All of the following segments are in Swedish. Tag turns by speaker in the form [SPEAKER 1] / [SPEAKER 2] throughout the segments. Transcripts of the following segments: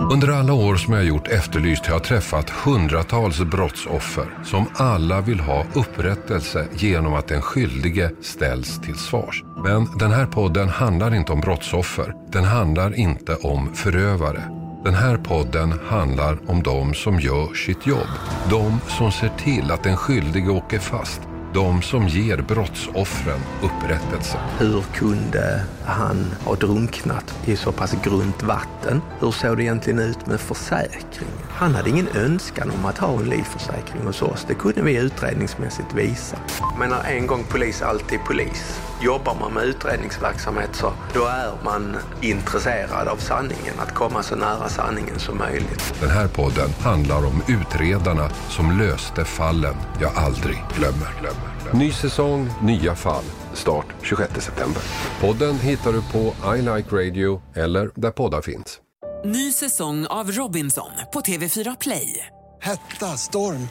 [SPEAKER 1] Under alla år som jag gjort Efterlyst har jag träffat hundratals brottsoffer som alla vill ha upprättelse genom att den skyldige ställs till svars. Men den här podden handlar inte om brottsoffer. Den handlar inte om förövare. Den här podden handlar om de som gör sitt jobb. De som ser till att den skyldige åker fast. De som ger brottsoffren upprättelse.
[SPEAKER 2] Hur kunde han ha drunknat i så pass grunt vatten? Hur såg det egentligen ut med försäkringen? Han hade ingen önskan om att ha en livförsäkring hos oss. Det kunde vi utredningsmässigt visa. Menar, en gång polis, alltid polis. Jobbar man med utredningsverksamhet så då är man intresserad av sanningen, att komma så nära sanningen som möjligt.
[SPEAKER 1] Den här podden handlar om utredarna som löste fallen jag aldrig glömmer. glömmer. Ny säsong, nya fall. Start 26 september. Podden hittar du på I Like Radio eller där poddar finns.
[SPEAKER 3] Ny säsong av Robinson på TV4 Play.
[SPEAKER 4] Hetta, storm,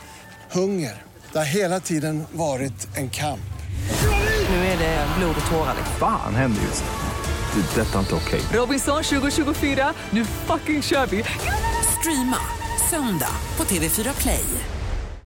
[SPEAKER 4] hunger. Det har hela tiden varit en kamp.
[SPEAKER 3] Nu är det blod och tårar.
[SPEAKER 5] Fan händer just nu. Det. är Detta är inte okej.
[SPEAKER 3] Robinson 2024, nu fucking kör vi! Streama söndag på TV4 Play.